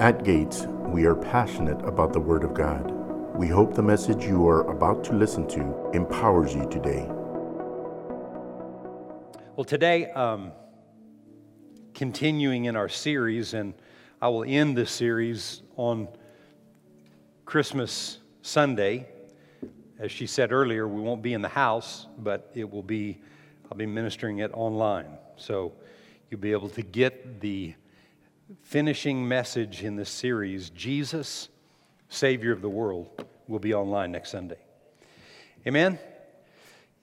At Gates, we are passionate about the Word of God. We hope the message you are about to listen to empowers you today. Well, today, um, continuing in our series, and I will end this series on Christmas Sunday. As she said earlier, we won't be in the house, but it will be, I'll be ministering it online. So you'll be able to get the finishing message in this series, Jesus, Savior of the World, will be online next Sunday. Amen?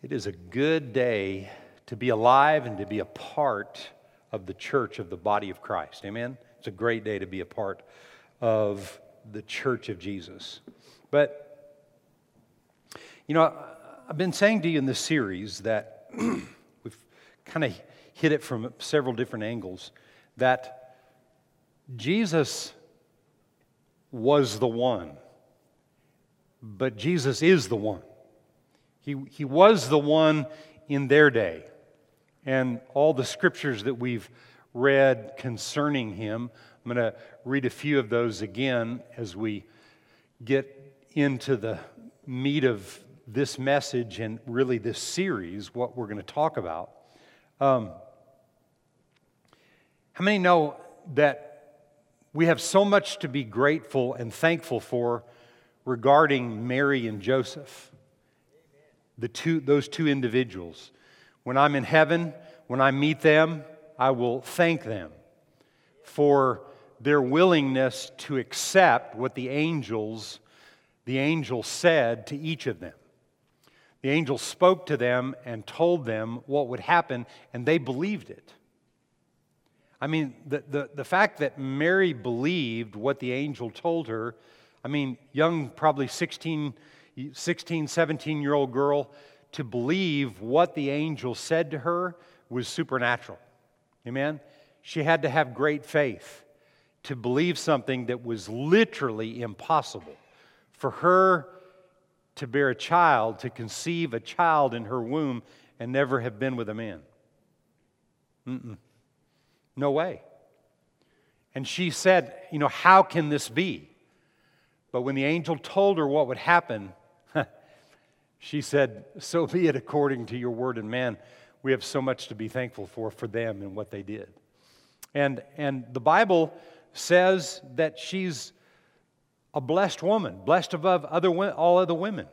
It is a good day to be alive and to be a part of the church of the body of Christ. Amen? It's a great day to be a part of the church of Jesus. But, you know, I've been saying to you in this series that we've kind of hit it from several different angles that Jesus was the one, but Jesus is the one. He, he was the one in their day. And all the scriptures that we've read concerning him, I'm going to read a few of those again as we get into the meat of this message and really this series, what we're going to talk about. Um, how many know that we have so much to be grateful and thankful for regarding Mary and Joseph, the two, those two individuals. When I'm in heaven, when I meet them, I will thank them for their willingness to accept what the angels the angel said to each of them. The angel spoke to them and told them what would happen, and they believed it. I mean, the, the, the fact that Mary believed what the angel told her, I mean, young, probably 16, 16 17 year old girl, to believe what the angel said to her was supernatural. Amen? She had to have great faith to believe something that was literally impossible. For her to bear a child, to conceive a child in her womb, and never have been with a man. Mm-mm. No way. And she said, You know, how can this be? But when the angel told her what would happen, she said, So be it according to your word and man. We have so much to be thankful for for them and what they did. And, and the Bible says that she's a blessed woman, blessed above other, all other women.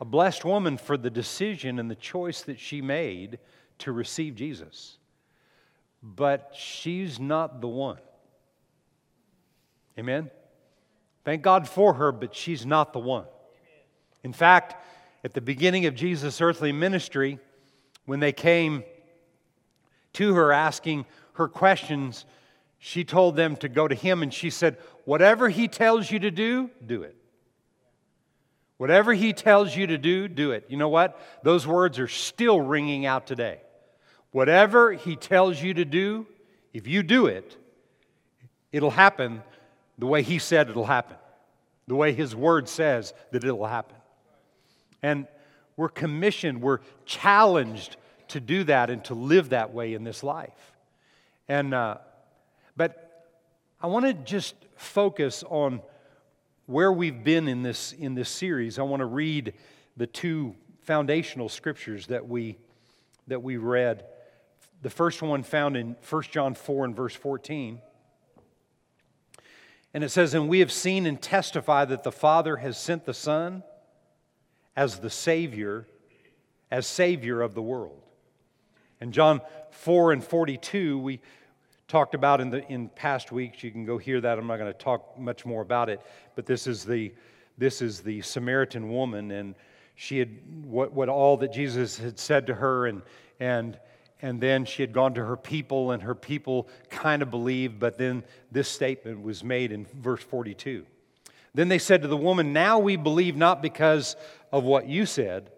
A blessed woman for the decision and the choice that she made to receive Jesus but she's not the one. Amen? Thank God for her, but she's not the one. In fact, at the beginning of Jesus' earthly ministry, when they came to her asking her questions, she told them to go to him and she said, Whatever he tells you to do, do it. Whatever he tells you to do, do it. You know what? Those words are still ringing out today. Whatever He tells you to do, if you do it, it'll happen the way He said it'll happen, the way His Word says that it'll happen. And we're commissioned, we're challenged to do that and to live that way in this life. And, uh, but I want to just focus on where we've been in this, in this series. I want to read the two foundational scriptures that we, that we read. The first one found in 1 John 4 and verse 14. And it says, And we have seen and testify that the Father has sent the Son as the Savior, as Savior of the world. And John 4 and 42, we talked about in, the, in past weeks. You can go hear that. I'm not going to talk much more about it. But this is the, this is the Samaritan woman, and she had what, what all that Jesus had said to her, and, and and then she had gone to her people, and her people kind of believed, but then this statement was made in verse 42. Then they said to the woman, Now we believe not because of what you said,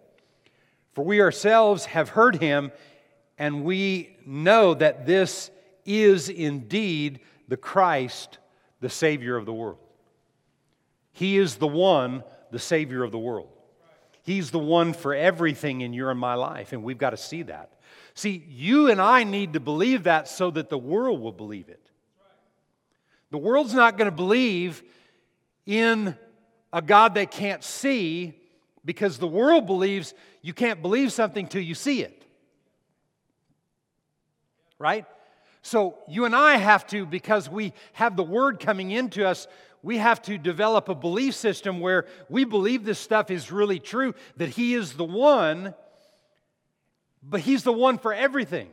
for we ourselves have heard him, and we know that this is indeed the Christ, the Savior of the world. He is the one, the Savior of the world. He's the one for everything in your and my life, and we've got to see that. See, you and I need to believe that so that the world will believe it. The world's not going to believe in a God they can't see because the world believes you can't believe something till you see it. Right? So you and I have to, because we have the word coming into us, we have to develop a belief system where we believe this stuff is really true, that He is the one, but He's the one for everything.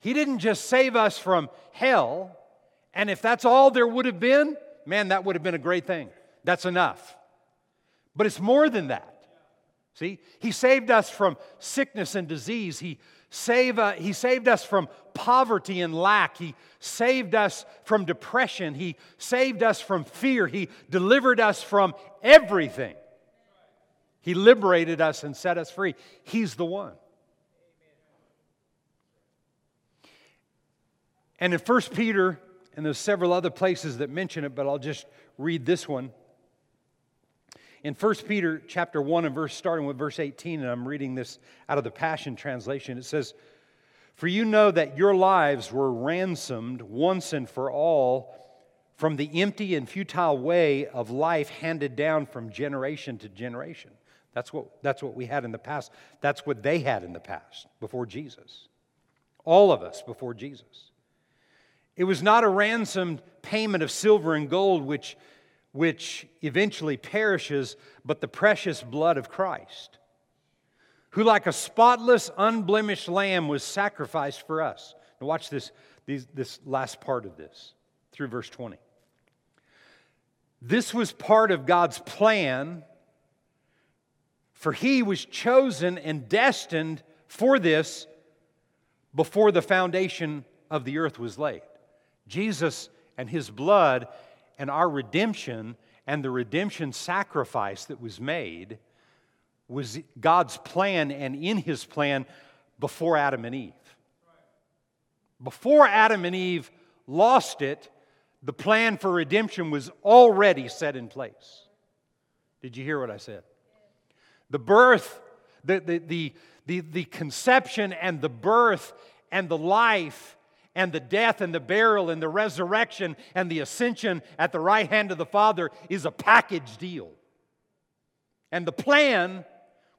He didn't just save us from hell, and if that's all there would have been, man, that would have been a great thing. That's enough. But it's more than that. See, He saved us from sickness and disease. He Save, uh, he saved us from poverty and lack. He saved us from depression. He saved us from fear. He delivered us from everything. He liberated us and set us free. He's the one. And in 1 Peter, and there's several other places that mention it, but I'll just read this one. In 1 Peter chapter 1 and verse starting with verse 18, and I'm reading this out of the Passion Translation, it says, For you know that your lives were ransomed once and for all from the empty and futile way of life handed down from generation to generation. That's what, that's what we had in the past. That's what they had in the past before Jesus. All of us before Jesus. It was not a ransomed payment of silver and gold, which which eventually perishes, but the precious blood of Christ, who, like a spotless, unblemished lamb, was sacrificed for us. Now, watch this, these, this last part of this through verse 20. This was part of God's plan, for He was chosen and destined for this before the foundation of the earth was laid. Jesus and His blood and our redemption and the redemption sacrifice that was made was God's plan and in his plan before Adam and Eve. Before Adam and Eve lost it, the plan for redemption was already set in place. Did you hear what I said? The birth, the, the, the, the, conception and the birth and the life and the death and the burial and the resurrection and the ascension at the right hand of the Father is a package deal. And the plan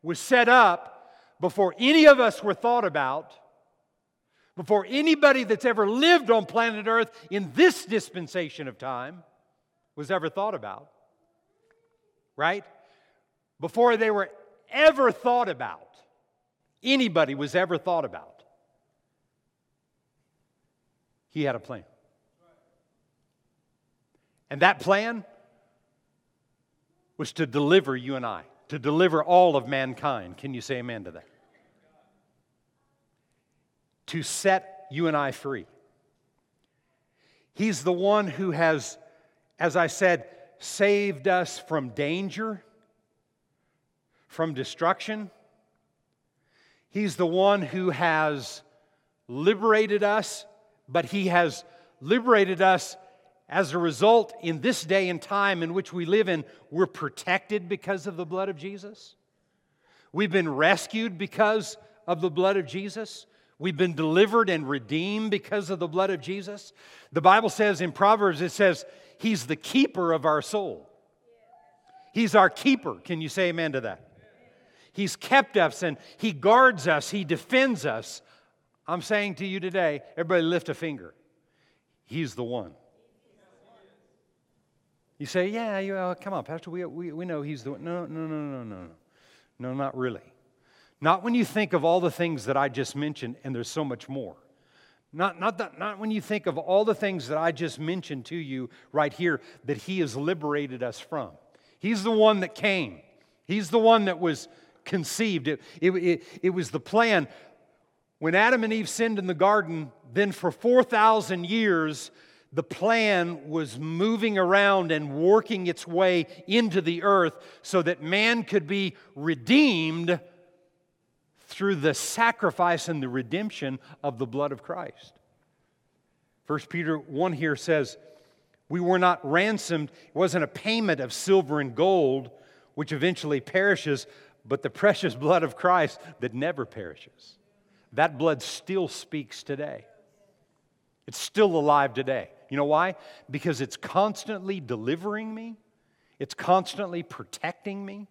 was set up before any of us were thought about, before anybody that's ever lived on planet Earth in this dispensation of time was ever thought about. Right? Before they were ever thought about, anybody was ever thought about. He had a plan. And that plan was to deliver you and I, to deliver all of mankind. Can you say amen to that? To set you and I free. He's the one who has, as I said, saved us from danger, from destruction. He's the one who has liberated us but He has liberated us as a result in this day and time in which we live in. We're protected because of the blood of Jesus. We've been rescued because of the blood of Jesus. We've been delivered and redeemed because of the blood of Jesus. The Bible says in Proverbs, it says, He's the keeper of our soul. He's our keeper. Can you say amen to that? He's kept us and He guards us, He defends us I'm saying to you today, everybody lift a finger. He's the one. You say, yeah, you, uh, come on, Pastor, we, we, we know he's the one. No, no, no, no, no, no. No, not really. Not when you think of all the things that I just mentioned, and there's so much more. Not, not, that, not when you think of all the things that I just mentioned to you right here that he has liberated us from. He's the one that came, he's the one that was conceived. It, it, it, it was the plan when Adam and Eve sinned in the garden, then for 4,000 years, the plan was moving around and working its way into the earth so that man could be redeemed through the sacrifice and the redemption of the blood of Christ. 1 Peter 1 here says, We were not ransomed, it wasn't a payment of silver and gold, which eventually perishes, but the precious blood of Christ that never perishes. That blood still speaks today. It's still alive today. You know why? Because it's constantly delivering me, it's constantly protecting me,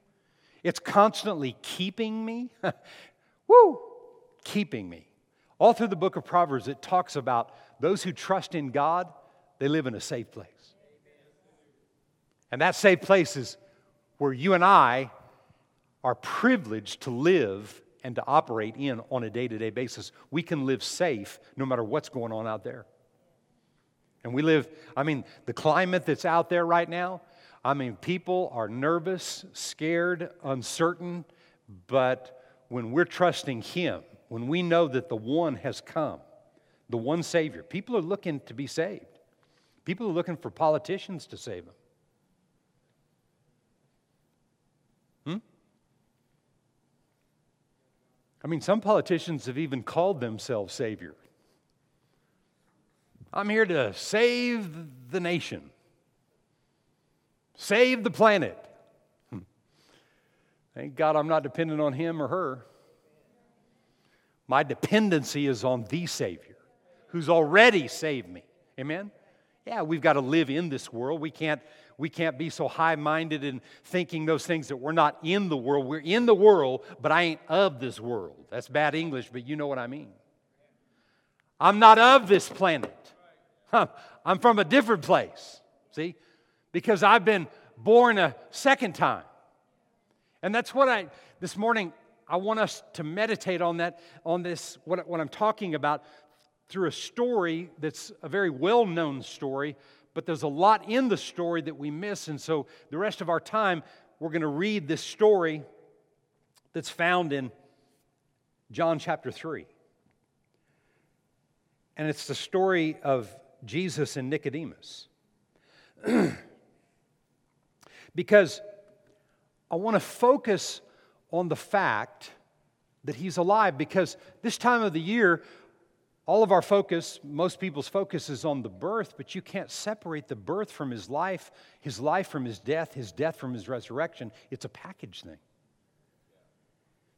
it's constantly keeping me. Woo! Keeping me. All through the book of Proverbs, it talks about those who trust in God, they live in a safe place. And that safe place is where you and I are privileged to live and to operate in on a day to day basis. We can live safe no matter what's going on out there. And we live, I mean, the climate that's out there right now, I mean, people are nervous, scared, uncertain, but when we're trusting Him, when we know that the one has come, the one Savior, people are looking to be saved. People are looking for politicians to save them. I mean, some politicians have even called themselves Savior. I'm here to save the nation, save the planet. Hmm. Thank God I'm not dependent on him or her. My dependency is on the Savior who's already saved me. Amen? Yeah, we've got to live in this world. We can't, we can't be so high minded in thinking those things that we're not in the world. We're in the world, but I ain't of this world. That's bad English, but you know what I mean. I'm not of this planet. I'm from a different place, see? Because I've been born a second time. And that's what I, this morning, I want us to meditate on that, on this, what, what I'm talking about, through a story that's a very well known story, but there's a lot in the story that we miss. And so the rest of our time, we're going to read this story that's found in John chapter 3. And it's the story of Jesus and Nicodemus. because I want to focus on the fact that he's alive because this time of the year, all of our focus, most people's focus is on the birth, but you can't separate the birth from his life, his life from his death, his death from his resurrection. It's a package thing.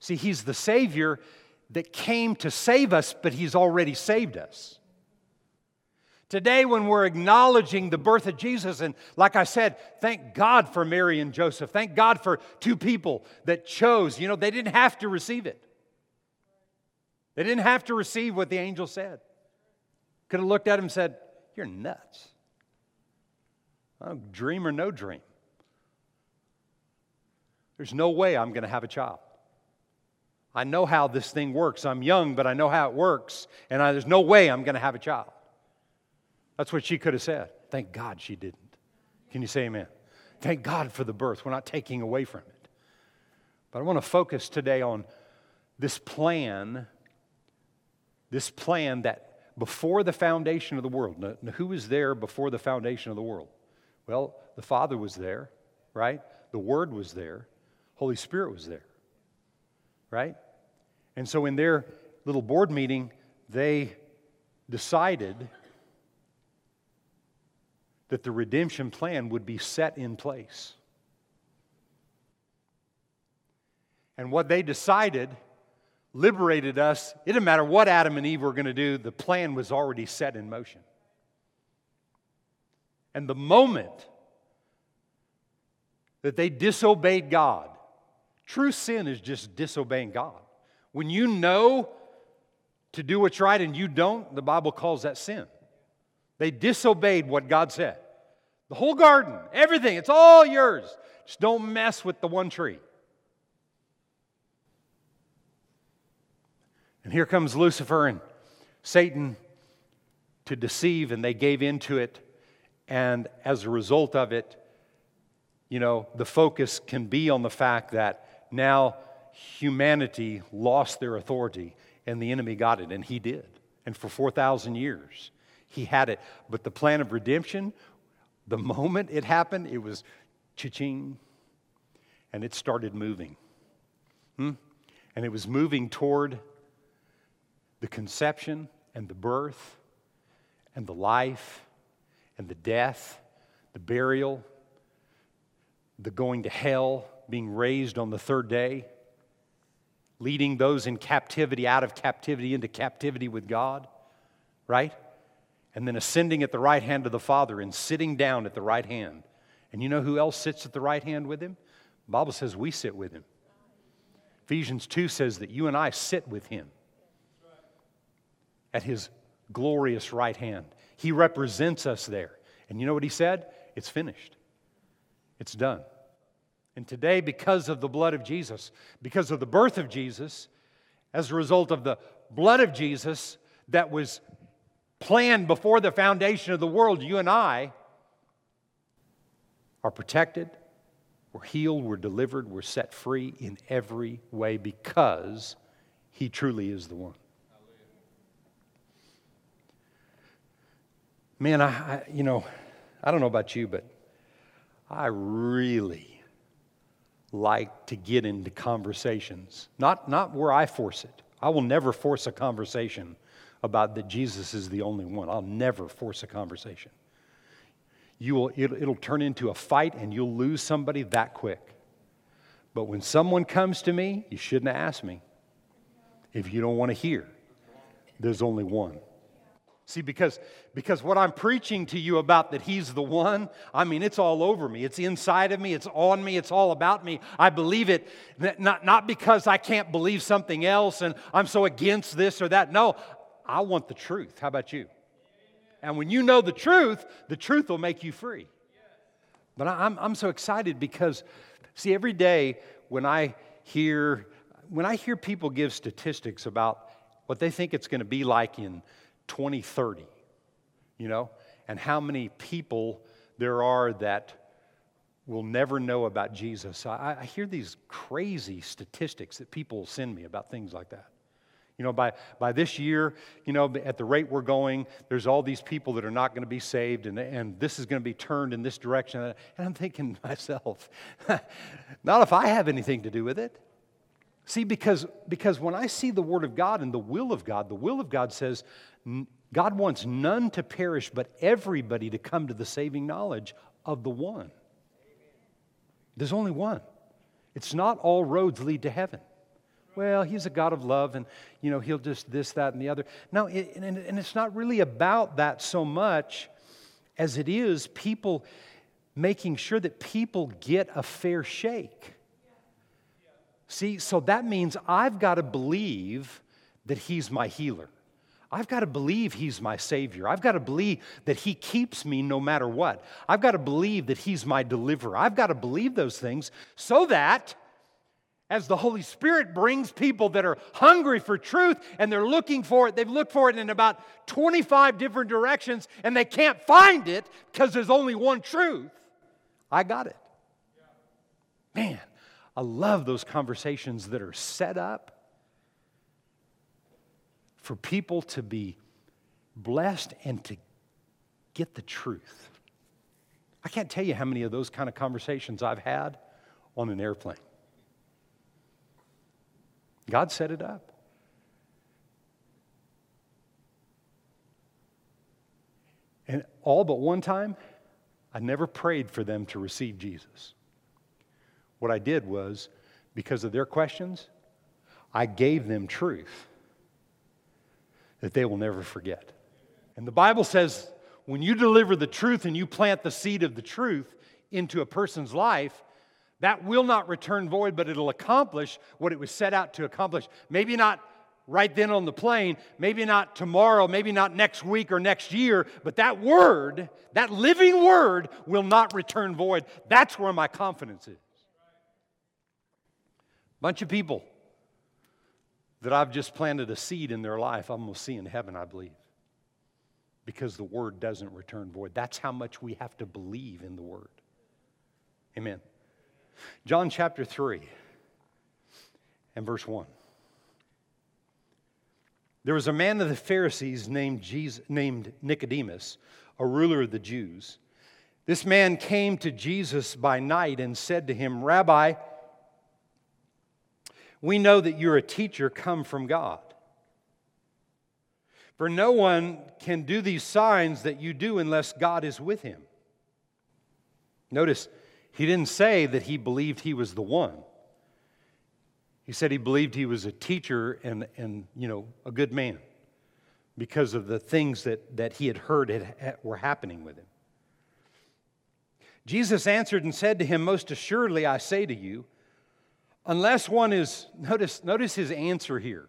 See, he's the Savior that came to save us, but he's already saved us. Today, when we're acknowledging the birth of Jesus, and like I said, thank God for Mary and Joseph. Thank God for two people that chose. You know, they didn't have to receive it, they didn't have to receive what the angel said. Could have looked at him and said, You're nuts. Oh, dream or no dream. There's no way I'm going to have a child. I know how this thing works. I'm young, but I know how it works, and I, there's no way I'm going to have a child. That's what she could have said. Thank God she didn't. Can you say amen? Thank God for the birth. We're not taking away from it. But I want to focus today on this plan, this plan that before the foundation of the world, now, who was there before the foundation of the world? Well, the Father was there, right? The Word was there, Holy Spirit was there, right? And so in their little board meeting, they decided that the redemption plan would be set in place. And what they decided liberated us. It didn't matter what Adam and Eve were going to do, the plan was already set in motion. And the moment that they disobeyed God, true sin is just disobeying God. When you know to do what's right and you don't, the Bible calls that sin. They disobeyed what God said. The whole garden, everything, it's all yours. Just don't mess with the one tree. And here comes Lucifer and Satan to deceive, and they gave into it. And as a result of it, you know, the focus can be on the fact that now humanity lost their authority and the enemy got it, and he did. And for 4,000 years, he had it. But the plan of redemption, the moment it happened, it was cha-ching, and it started moving. Hmm? And it was moving toward the conception and the birth and the life and the death, the burial, the going to hell, being raised on the third day, leading those in captivity out of captivity into captivity with God, right? and then ascending at the right hand of the Father and sitting down at the right hand. And you know who else sits at the right hand with him? The Bible says we sit with him. Ephesians 2 says that you and I sit with him at his glorious right hand. He represents us there. And you know what he said? It's finished, it's done. And today, because of the blood of Jesus, because of the birth of Jesus, as a result of the blood of Jesus that was planned before the foundation of the world, you and I are protected, we're healed, we're delivered, we're set free in every way because He truly is the one. Man, I, I you know, I don't know about you, but I really like to get into conversations. Not, not where I force it. I will never force a conversation about that Jesus is the only one. I'll never force a conversation. You will, it'll, it'll turn into a fight and you'll lose somebody that quick. But when someone comes to me, you shouldn't ask me if you don't want to hear. There's only one. See, because, because what I'm preaching to you about that He's the one, I mean, it's all over me. It's inside of me. It's on me. It's all about me. I believe it, not, not because I can't believe something else and I'm so against this or that. No, I want the truth. How about you? And when you know the truth, the truth will make you free. But I'm, I'm so excited because, see, every day when I hear when I hear people give statistics about what they think it's going to be like in 2030, you know, and how many people there are that will never know about Jesus. I, I hear these crazy statistics that people send me about things like that. You know, by, by this year, you know, at the rate we're going, there's all these people that are not going to be saved, and, and this is going to be turned in this direction. And I'm thinking to myself, not if I have anything to do with it. See, because, because when I see the Word of God and the will of God, the will of God says God wants none to perish, but everybody to come to the saving knowledge of the one. There's only one. It's not all roads lead to heaven well, he's a God of love and, you know, he'll just this, that, and the other. No, it, and, and it's not really about that so much as it is people making sure that people get a fair shake. See, so that means I've got to believe that he's my healer. I've got to believe He's my Savior. I've got to believe that He keeps me no matter what. I've got to believe that He's my deliverer. I've got to believe those things so that as the Holy Spirit brings people that are hungry for truth and they're looking for it, they've looked for it in about 25 different directions and they can't find it because there's only one truth. I got it. Man, I love those conversations that are set up for people to be blessed and to get the truth. I can't tell you how many of those kind of conversations I've had on an airplane. God set it up. And all but one time, I never prayed for them to receive Jesus. What I did was, because of their questions, I gave them truth that they will never forget. And the Bible says when you deliver the truth and you plant the seed of the truth into a person's life, that will not return void, but it'll accomplish what it was set out to accomplish. Maybe not right then on the plane, maybe not tomorrow, maybe not next week or next year, but that word, that living word, will not return void. That's where my confidence is. Bunch of people that I've just planted a seed in their life, I'm going to see in heaven, I believe. Because the word doesn't return void. That's how much we have to believe in the word. Amen. John chapter 3 and verse 1. There was a man of the Pharisees named, Jesus, named Nicodemus, a ruler of the Jews. This man came to Jesus by night and said to him, Rabbi, we know that you're a teacher come from God. For no one can do these signs that you do unless God is with him. Notice, he didn't say that he believed he was the one. He said he believed he was a teacher and, and you know, a good man. because of the things that, that he had heard had, were happening with him. Jesus answered and said to him, Most assuredly I say to you, unless one is, notice, notice his answer here.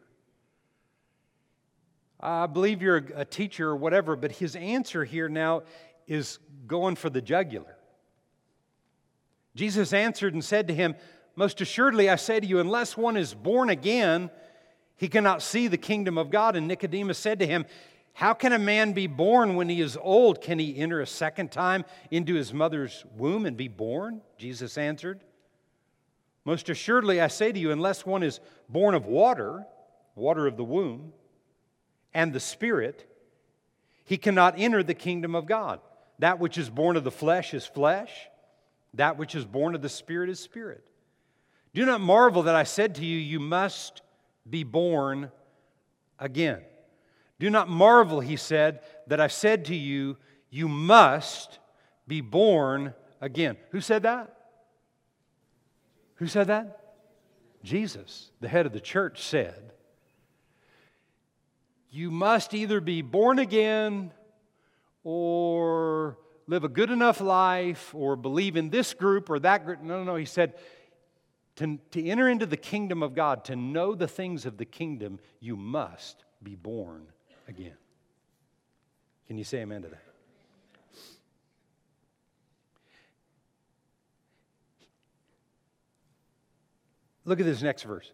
I believe you're a teacher or whatever, but his answer here now is going for the jugular. Jesus answered and said to him, Most assuredly I say to you, unless one is born again, he cannot see the kingdom of God. And Nicodemus said to him, How can a man be born when he is old? Can he enter a second time into his mother's womb and be born? Jesus answered, Most assuredly, I say to you, unless one is born of water, water of the womb, and the Spirit, he cannot enter the kingdom of God. That which is born of the flesh is flesh, that which is born of the Spirit is spirit. Do not marvel that I said to you, You must be born again. Do not marvel, he said, that I said to you, You must be born again. Who said that? Who said that? Jesus, the head of the church, said, You must either be born again or live a good enough life or believe in this group or that group. No, no, no. He said, to, to enter into the kingdom of God, to know the things of the kingdom, you must be born again. Can you say amen to that? Look at this next verse.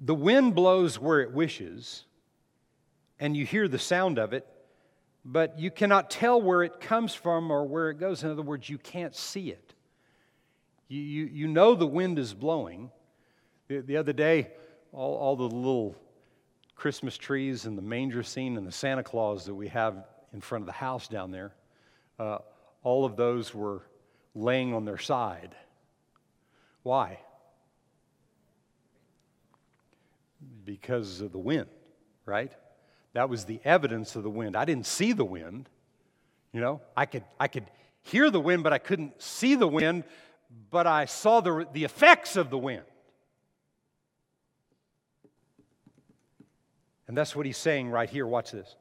The wind blows where it wishes, and you hear the sound of it, but you cannot tell where it comes from or where it goes. In other words, you can't see it. You, you, you know the wind is blowing. The, the other day, all, all the little Christmas trees and the manger scene and the Santa Claus that we have in front of the house down there, uh, all of those were laying on their side. Why? Because of the wind, right? That was the evidence of the wind. I didn't see the wind. You know, I could, I could hear the wind, but I couldn't see the wind but I saw the, the effects of the wind. And that's what he's saying right here. Watch this.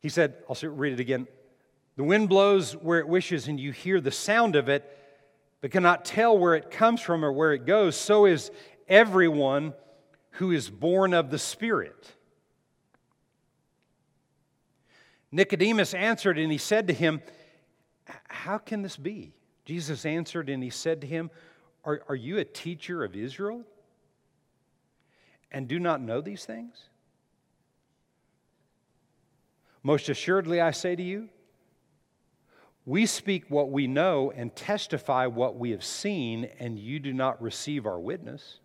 He said, I'll read it again. The wind blows where it wishes, and you hear the sound of it, but cannot tell where it comes from or where it goes. So is everyone who is born of the Spirit. Nicodemus answered, and he said to him, How can this be? Jesus answered and he said to him, Are, are you a teacher of Israel and do not know these things? Most assuredly, I say to you, we speak what we know and testify what we have seen, and you do not receive our witness.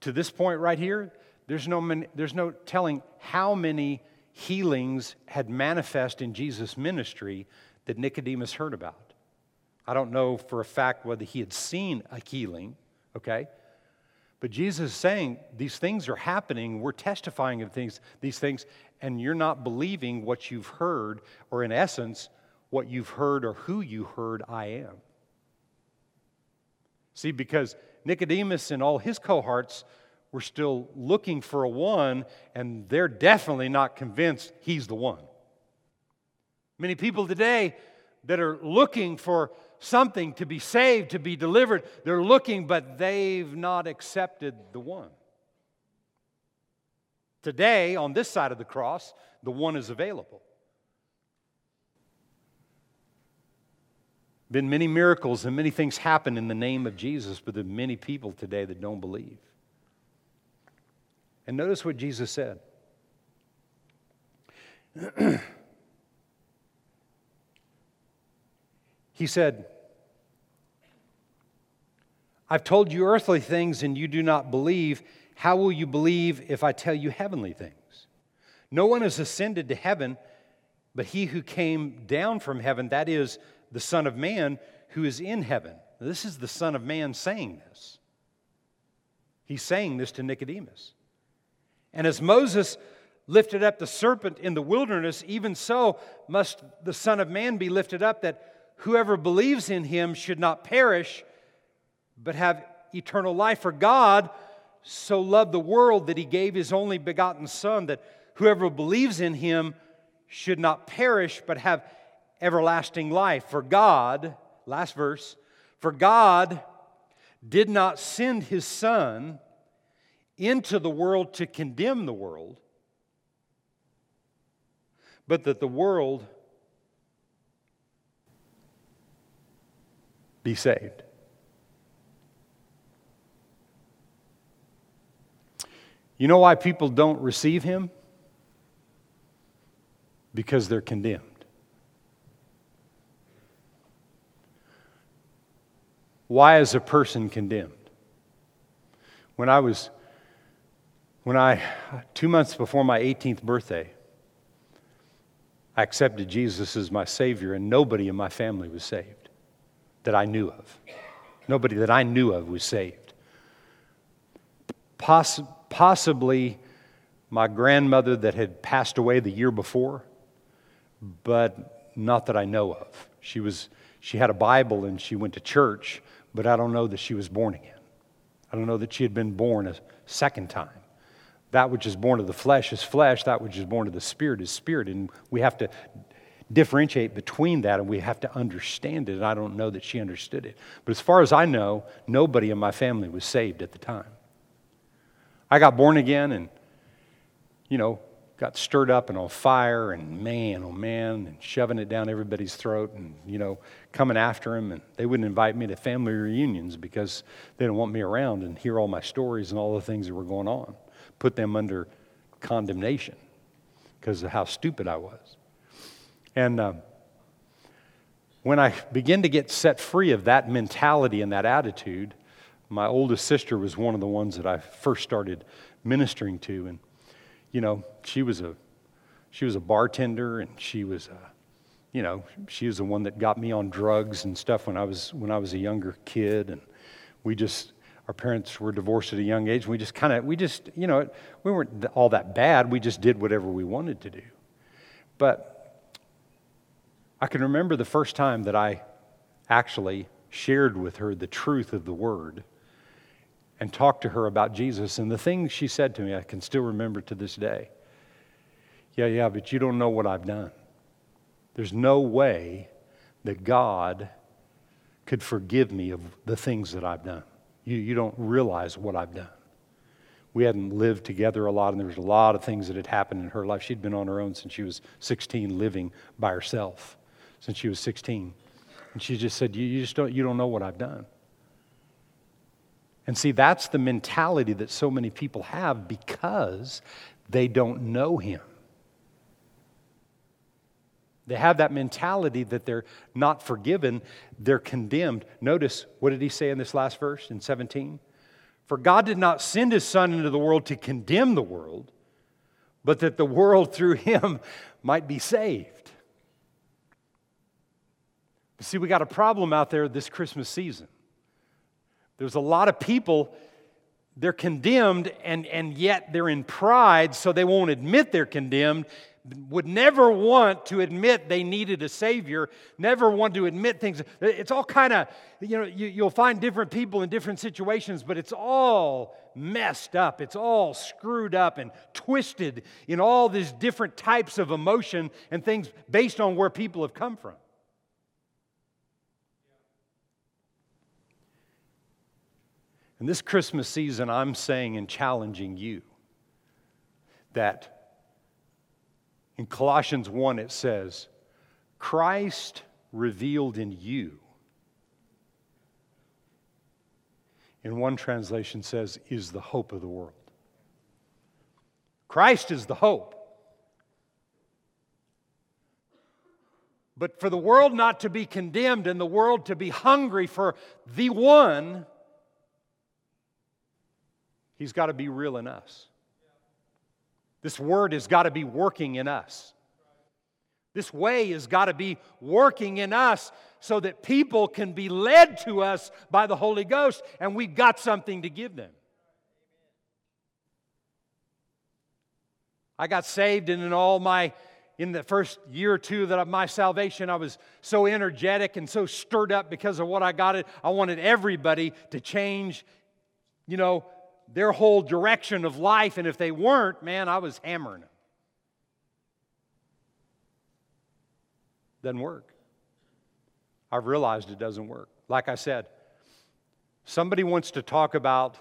To this point right here, there's no, there's no telling how many healings had manifest in Jesus' ministry that Nicodemus heard about. I don't know for a fact whether he had seen a healing, okay? But Jesus is saying these things are happening, we're testifying of things, these things, and you're not believing what you've heard, or in essence, what you've heard or who you heard I am. See, because Nicodemus and all his cohorts we're still looking for a one, and they're definitely not convinced he's the one. Many people today that are looking for something to be saved, to be delivered, they're looking, but they've not accepted the one. Today, on this side of the cross, the one is available. Been many miracles and many things happen in the name of Jesus, but there are many people today that don't believe. And notice what Jesus said. he said, I've told you earthly things and you do not believe. How will you believe if I tell you heavenly things? No one has ascended to heaven but he who came down from heaven, that is the Son of Man who is in heaven. This is the Son of Man saying this. He's saying this to Nicodemus. And as Moses lifted up the serpent in the wilderness, even so must the Son of Man be lifted up, that whoever believes in him should not perish, but have eternal life. For God so loved the world that he gave his only begotten Son, that whoever believes in him should not perish but have everlasting life. For God, last verse, for God did not send his Son into the world to condemn the world, but that the world be saved. You know why people don't receive him? Because they're condemned. Why is a person condemned? When I was, when I, two months before my 18th birthday, I accepted Jesus as my Savior, and nobody in my family was saved that I knew of. Nobody that I knew of was saved. Poss- possibly my grandmother that had passed away the year before, but not that I know of. She, was, she had a Bible and she went to church, but I don't know that she was born again. I don't know that she had been born a second time. That which is born of the flesh is flesh, that which is born of the spirit is spirit. And we have to differentiate between that and we have to understand it. And I don't know that she understood it. But as far as I know, nobody in my family was saved at the time. I got born again and, you know, got stirred up and on fire and man, oh man, and shoving it down everybody's throat and, you know, coming after him. And they wouldn't invite me to family reunions because they didn't want me around and hear all my stories and all the things that were going on. Put them under condemnation because of how stupid I was. And uh, when I began to get set free of that mentality and that attitude, my oldest sister was one of the ones that I first started ministering to. And you know, she was a she was a bartender and she was a you know, she was the one that got me on drugs and stuff when I was when I was a younger kid and we just our parents were divorced at a young age. And we just kind of we just, you know, we weren't all that bad. We just did whatever we wanted to do. But I can remember the first time that I actually shared with her the truth of the word and talked to her about Jesus. And the things she said to me, I can still remember to this day. Yeah, yeah, but you don't know what I've done. There's no way that God could forgive me of the things that I've done. You, you don't realize what I've done. We hadn't lived together a lot, and there was a lot of things that had happened in her life. She'd been on her own since she was 16, living by herself since she was 16. And she just said, You, you just don't, you don't know what I've done. And see, that's the mentality that so many people have because they don't know Him. They have that mentality that they're not forgiven, they're condemned. Notice, what did he say in this last verse in 17? For God did not send his Son into the world to condemn the world, but that the world through him might be saved. But see, we got a problem out there this Christmas season. There's a lot of people, they're condemned, and, and yet they're in pride, so they won't admit they're condemned, would never want to admit they needed a Savior, never want to admit things. It's all kind of, you know, you, you'll find different people in different situations, but it's all messed up. It's all screwed up and twisted in all these different types of emotion and things based on where people have come from. And this Christmas season, I'm saying and challenging you that in Colossians 1 it says, Christ revealed in you. In one translation says, is the hope of the world. Christ is the hope. But for the world not to be condemned and the world to be hungry for the one, He's got to be real in us. This word has got to be working in us. This way has got to be working in us so that people can be led to us by the Holy Ghost and we've got something to give them. I got saved, and in all my in the first year or two that of my salvation, I was so energetic and so stirred up because of what I got. It I wanted everybody to change, you know, their whole direction of life. And if they weren't, man, I was hammering them. Doesn't work. I've realized it doesn't work. Like I said, somebody wants to talk about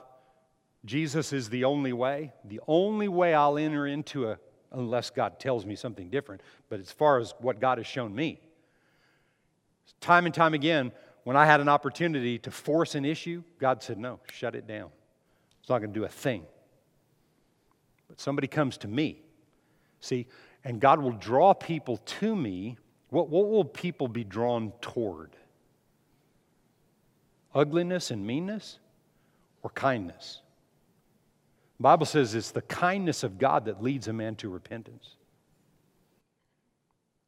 Jesus is the only way. The only way I'll enter into a, unless God tells me something different, but as far as what God has shown me, time and time again, when I had an opportunity to force an issue, God said, no, shut it down. It's not going to do a thing. But somebody comes to me, see, and God will draw people to me. What, what will people be drawn toward? Ugliness and meanness or kindness? The Bible says it's the kindness of God that leads a man to repentance.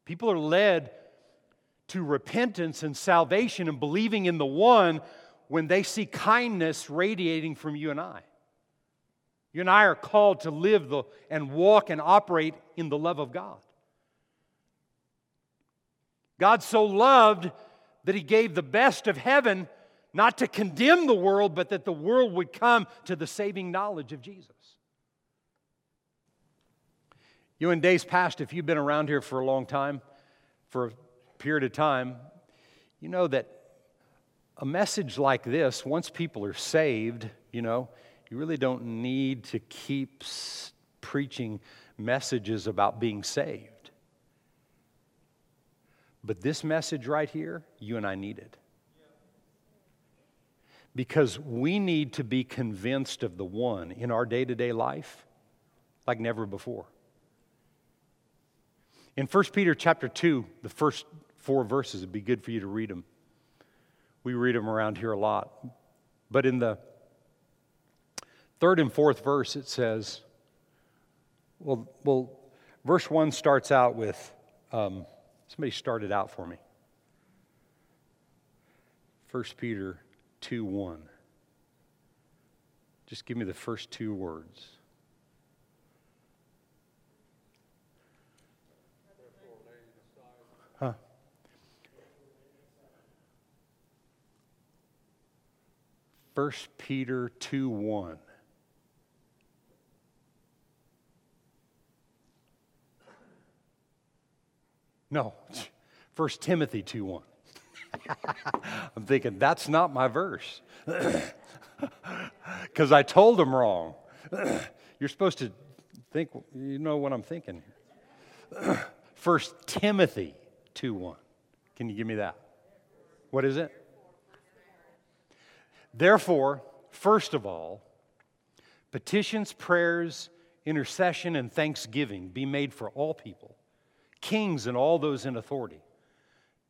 People are led to repentance and salvation and believing in the one when they see kindness radiating from you and I. You and I are called to live the, and walk and operate in the love of God. God so loved that he gave the best of heaven not to condemn the world, but that the world would come to the saving knowledge of Jesus. You, in days past, if you've been around here for a long time, for a period of time, you know that a message like this, once people are saved, you know, you really don't need to keep preaching messages about being saved. But this message right here, you and I need it. Because we need to be convinced of the one in our day to day life like never before. In 1 Peter chapter 2, the first four verses. It'd be good for you to read them. We read them around here a lot. But in the third and fourth verse, it says, well, well verse 1 starts out with, um, somebody started out for me. 1 Peter 2 1. Just give me the first two words. Huh? 1 Peter 2 1. No, 1 Timothy 2 1. I'm thinking, that's not my verse. Because I told them wrong. You're supposed to think, you know what I'm thinking here. 1 Timothy 2 1. Can you give me that? What is it? Therefore, first of all, petitions, prayers, intercession, and thanksgiving be made for all people, kings and all those in authority,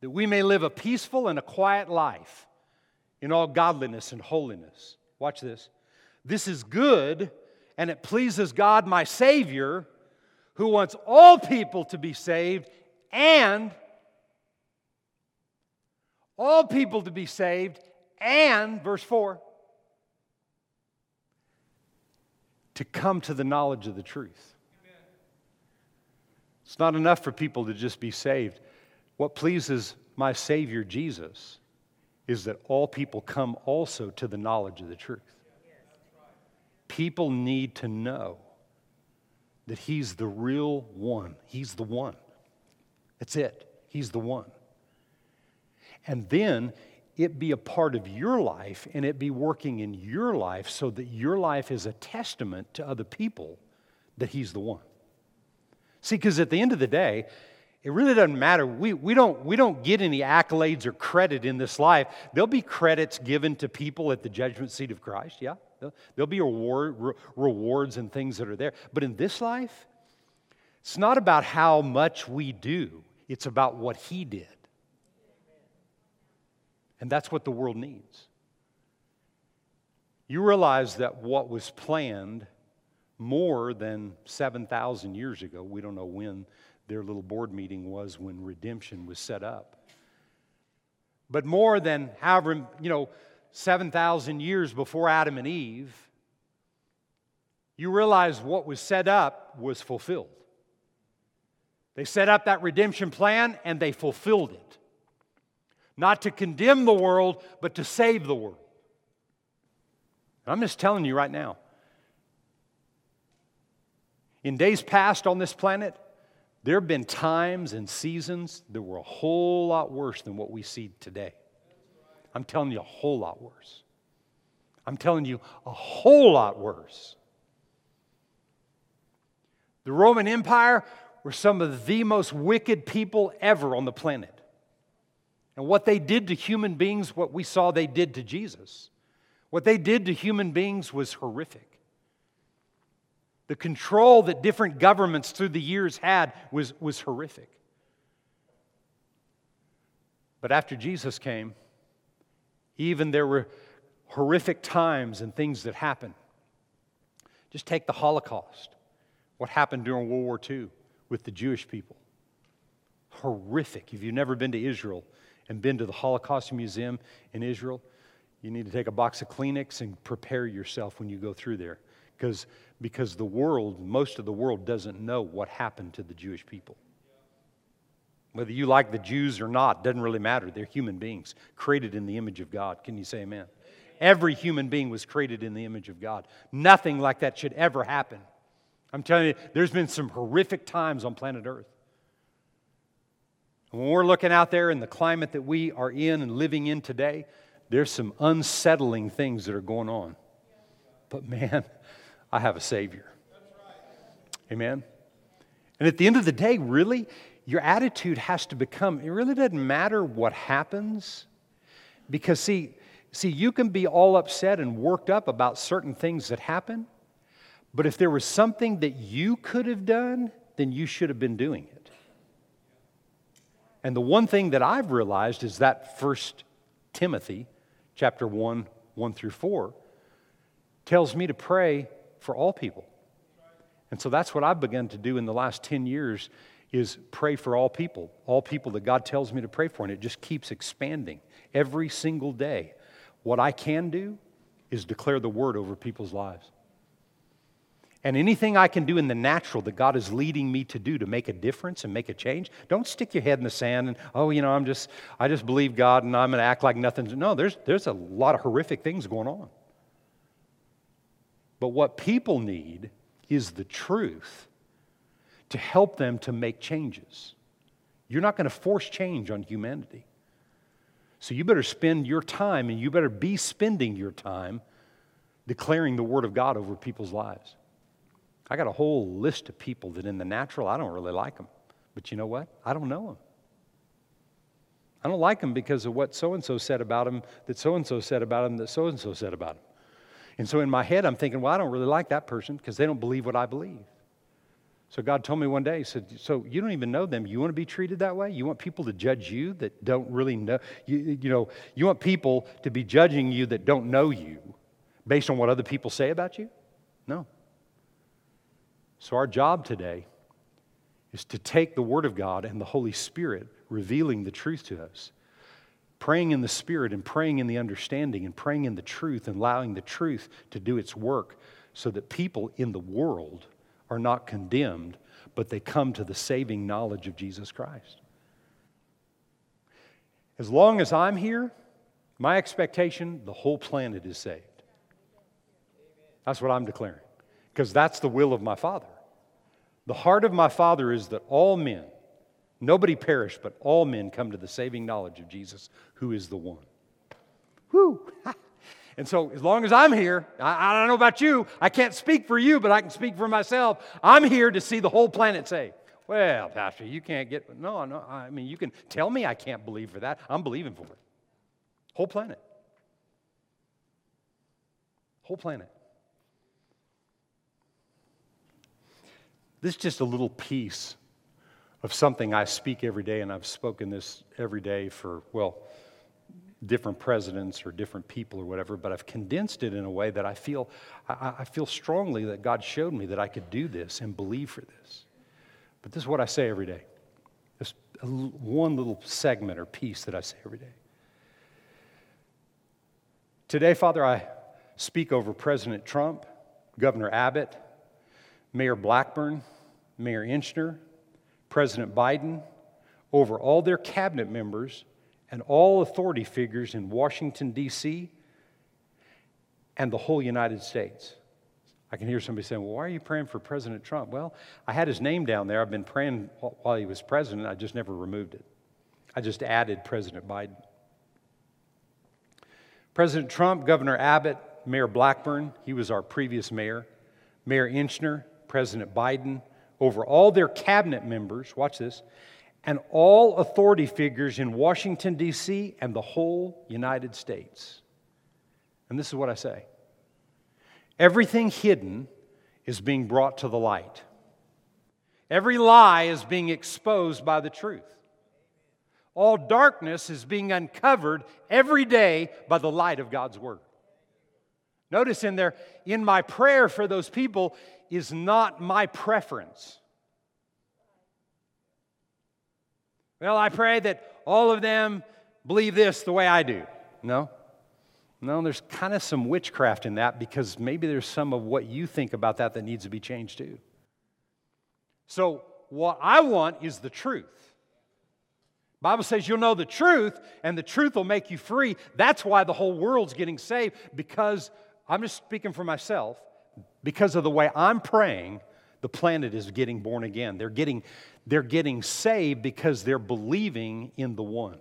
that we may live a peaceful and a quiet life in all godliness and holiness. Watch this. This is good, and it pleases God, my Savior, who wants all people to be saved and all people to be saved and, verse 4, to come to the knowledge of the truth. It's not enough for people to just be saved. What pleases my Savior Jesus is that all people come also to the knowledge of the truth. People need to know that He's the real one. He's the one. That's it. He's the one. And then it be a part of your life and it be working in your life so that your life is a testament to other people that He's the one. See, because at the end of the day, it really doesn't matter. We, we, don't, we don't get any accolades or credit in this life. There'll be credits given to people at the judgment seat of Christ, yeah. There'll, be reward, re, rewards and things that are there. But in this life, it's not about how much we do, it's about what He did. And that's what the world needs. You realize that what was planned more than 7,000 years ago, we don't know when their little board meeting was when redemption was set up. But more than however, you know, 7,000 years before Adam and Eve, you realize what was set up was fulfilled. They set up that redemption plan and they fulfilled it not to condemn the world, but to save the world. I'm just telling you right now In days past on this planet, there have been times and seasons that were a whole lot worse than what we see today. I'm telling you, a whole lot worse. I'm telling you, a whole lot worse. The Roman Empire were some of the most wicked people ever on the planet. And what they did to human beings, what we saw they did to Jesus, what they did to human beings was horrific. The control that different governments through the years had was, was horrific. But after Jesus came, even there were horrific times and things that happened. Just take the Holocaust, what happened during World War II with the Jewish people. Horrific. If you've never been to Israel and been to the Holocaust Museum in Israel, you need to take a box of Kleenex and prepare yourself when you go through there. Because, because the world, most of the world, doesn't know what happened to the Jewish people. Whether you like the Jews or not, doesn't really matter. They're human beings created in the image of God. Can you say amen? Every human being was created in the image of God. Nothing like that should ever happen. I'm telling you, there's been some horrific times on planet Earth. When we're looking out there in the climate that we are in and living in today, there's some unsettling things that are going on. But man, I have a Savior. Amen. And at the end of the day, really, your attitude has to become it really doesn't matter what happens. Because, see, see, you can be all upset and worked up about certain things that happen, but if there was something that you could have done, then you should have been doing it. And the one thing that I've realized is that First Timothy chapter 1, 1 through 4, tells me to pray for all people. And so that's what I've begun to do in the last 10 years is pray for all people, all people that God tells me to pray for. And it just keeps expanding every single day. What I can do is declare the word over people's lives. And anything I can do in the natural that God is leading me to do to make a difference and make a change, don't stick your head in the sand and, oh, you know, I'm just, I just believe God and I'm going to act like nothing. No, there's, there's a lot of horrific things going on. But what people need is the truth to help them to make changes. You're not going to force change on humanity. So you better spend your time and you better be spending your time declaring the Word of God over people's lives. I got a whole list of people that in the natural, I don't really like them. But you know what? I don't know them. I don't like them because of what so and so said about them, that so and so said about them, that so and so said about them. And so in my head, I'm thinking, well, I don't really like that person because they don't believe what I believe. So God told me one day, He said, So you don't even know them. You want to be treated that way? You want people to judge you that don't really know? You, you know, you want people to be judging you that don't know you based on what other people say about you? No. So, our job today is to take the Word of God and the Holy Spirit revealing the truth to us, praying in the Spirit and praying in the understanding and praying in the truth and allowing the truth to do its work so that people in the world are not condemned, but they come to the saving knowledge of Jesus Christ. As long as I'm here, my expectation, the whole planet is saved. That's what I'm declaring because that's the will of my Father. The heart of my Father is that all men, nobody perish, but all men come to the saving knowledge of Jesus, who is the one. Whoo! And so, as long as I'm here, I, I, don't know about you, I can't speak for you, but I can speak for myself. I'm here to see the whole planet saved. Well, Pastor, you can't get, no, no, I mean, you can tell me I can't believe for that. I'm believing for it. Whole planet. Whole planet. This is just a little piece of something I speak every day, and I've spoken this every day for, well, different presidents or different people or whatever, but I've condensed it in a way that I feel, I, I feel strongly that God showed me that I could do this and believe for this. But this is what I say every day. This one little segment or piece that I say every day. Today, Father, I speak over President Trump, Governor Abbott, Mayor Blackburn, Mayor Inchner, President Biden, over all their cabinet members and all authority figures in Washington, D.C., and the whole United States. I can hear somebody saying, Well, why are you praying for President Trump? Well, I had his name down there. I've been praying while he was president. I just never removed it. I just added President Biden. President Trump, Governor Abbott, Mayor Blackburn, he was our previous mayor, Mayor Inchner, President Biden, over all their cabinet members, watch this, and all authority figures in Washington, D.C., and the whole United States. And this is what I say everything hidden is being brought to the light, every lie is being exposed by the truth. All darkness is being uncovered every day by the light of God's Word. Notice in there, in my prayer for those people is not my preference. Well, I pray that all of them believe this the way I do. No. No, there's kind of some witchcraft in that because maybe there's some of what you think about that that needs to be changed too. So, what I want is the truth. Bible says you'll know the truth and the truth will make you free. That's why the whole world's getting saved because I'm just speaking for myself. Because of the way I'm praying, the planet is getting born again. They're getting they're getting saved because they're believing in the one.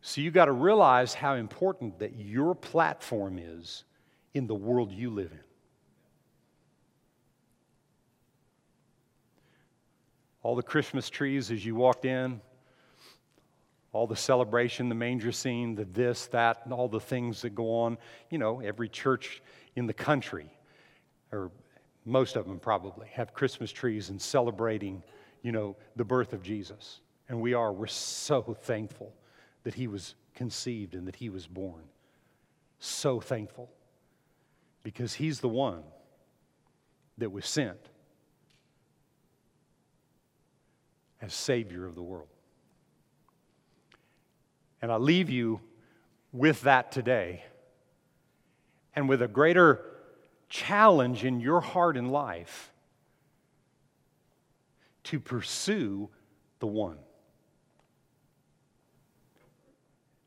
So you got to realize how important that your platform is in the world you live in. All the Christmas trees as you walked in, all the celebration, the manger scene, the this, that, and all the things that go on. You know, every church in the country or most of them probably, have Christmas trees and celebrating, you know, the birth of Jesus. And we are. We're so thankful that he was conceived and that he was born. So thankful. Because he's the one that was sent as Savior of the world. And I leave you with that today and with a greater challenge in your heart and life to pursue the one.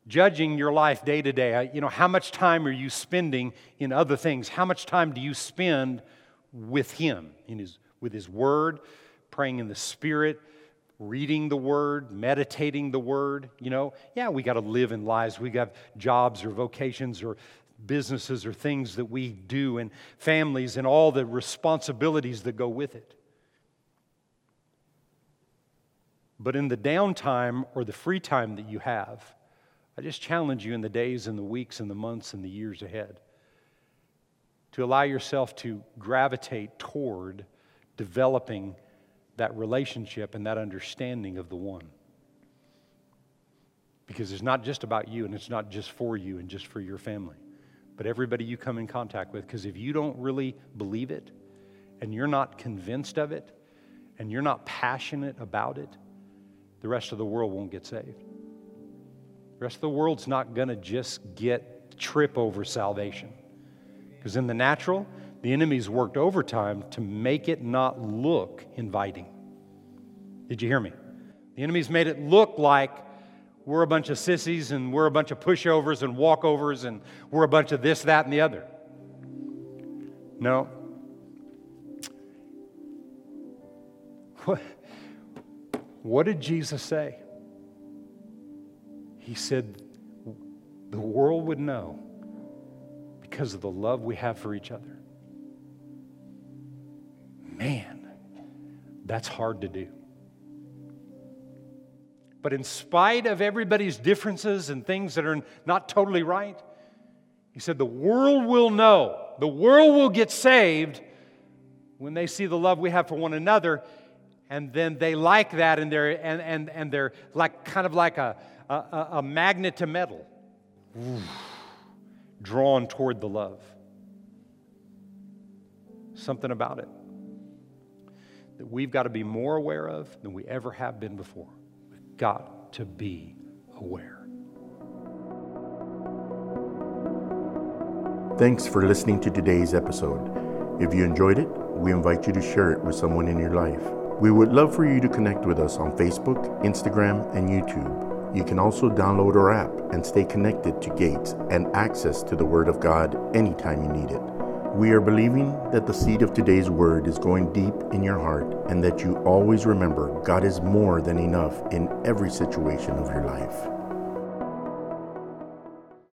Judging your life day to day, you know, how much time are you spending in other things? How much time do you spend with Him, in his, with His Word, praying in the Spirit, reading the Word, meditating the Word? You know, yeah, we got to live in lives. We got jobs or vocations or businesses or things that we do and families and all the responsibilities that go with it. But in the downtime or the free time that you have, I just challenge you in the days and the weeks and the months and the years ahead to allow yourself to gravitate toward developing that relationship and that understanding of the one. Because it's not just about you and it's not just for you and just for your family but everybody you come in contact with. Because if you don't really believe it and you're not convinced of it and you're not passionate about it, the rest of the world won't get saved. The rest of the world's not going to just get trip over salvation. Because in the natural, the enemy's worked overtime to make it not look inviting. Did you hear me? The enemy's made it look like we're a bunch of sissies and we're a bunch of pushovers and walkovers and we're a bunch of this, that, and the other. No. What, what did Jesus say? He said, the world would know because of the love we have for each other. That's hard to do. But in spite of everybody's differences and things that are not totally right, he said, The world will know, the world will get saved when they see the love we have for one another. And then they like that, and they're, and, and, and they're like, kind of like a, a, a magnet to metal, drawn toward the love. Something about it that we've got to be more aware of than we ever have been before We've got to be aware. Thanks for listening to today's episode. If you enjoyed it, we invite you to share it with someone in your life. We would love for you to connect with us on Facebook, Instagram, and YouTube. You can also download our app and stay connected to Gates and access to the Word of God anytime you need it. We are believing that the seed of today's word is going deep in your heart and that you always remember God is more than enough in every situation of your life.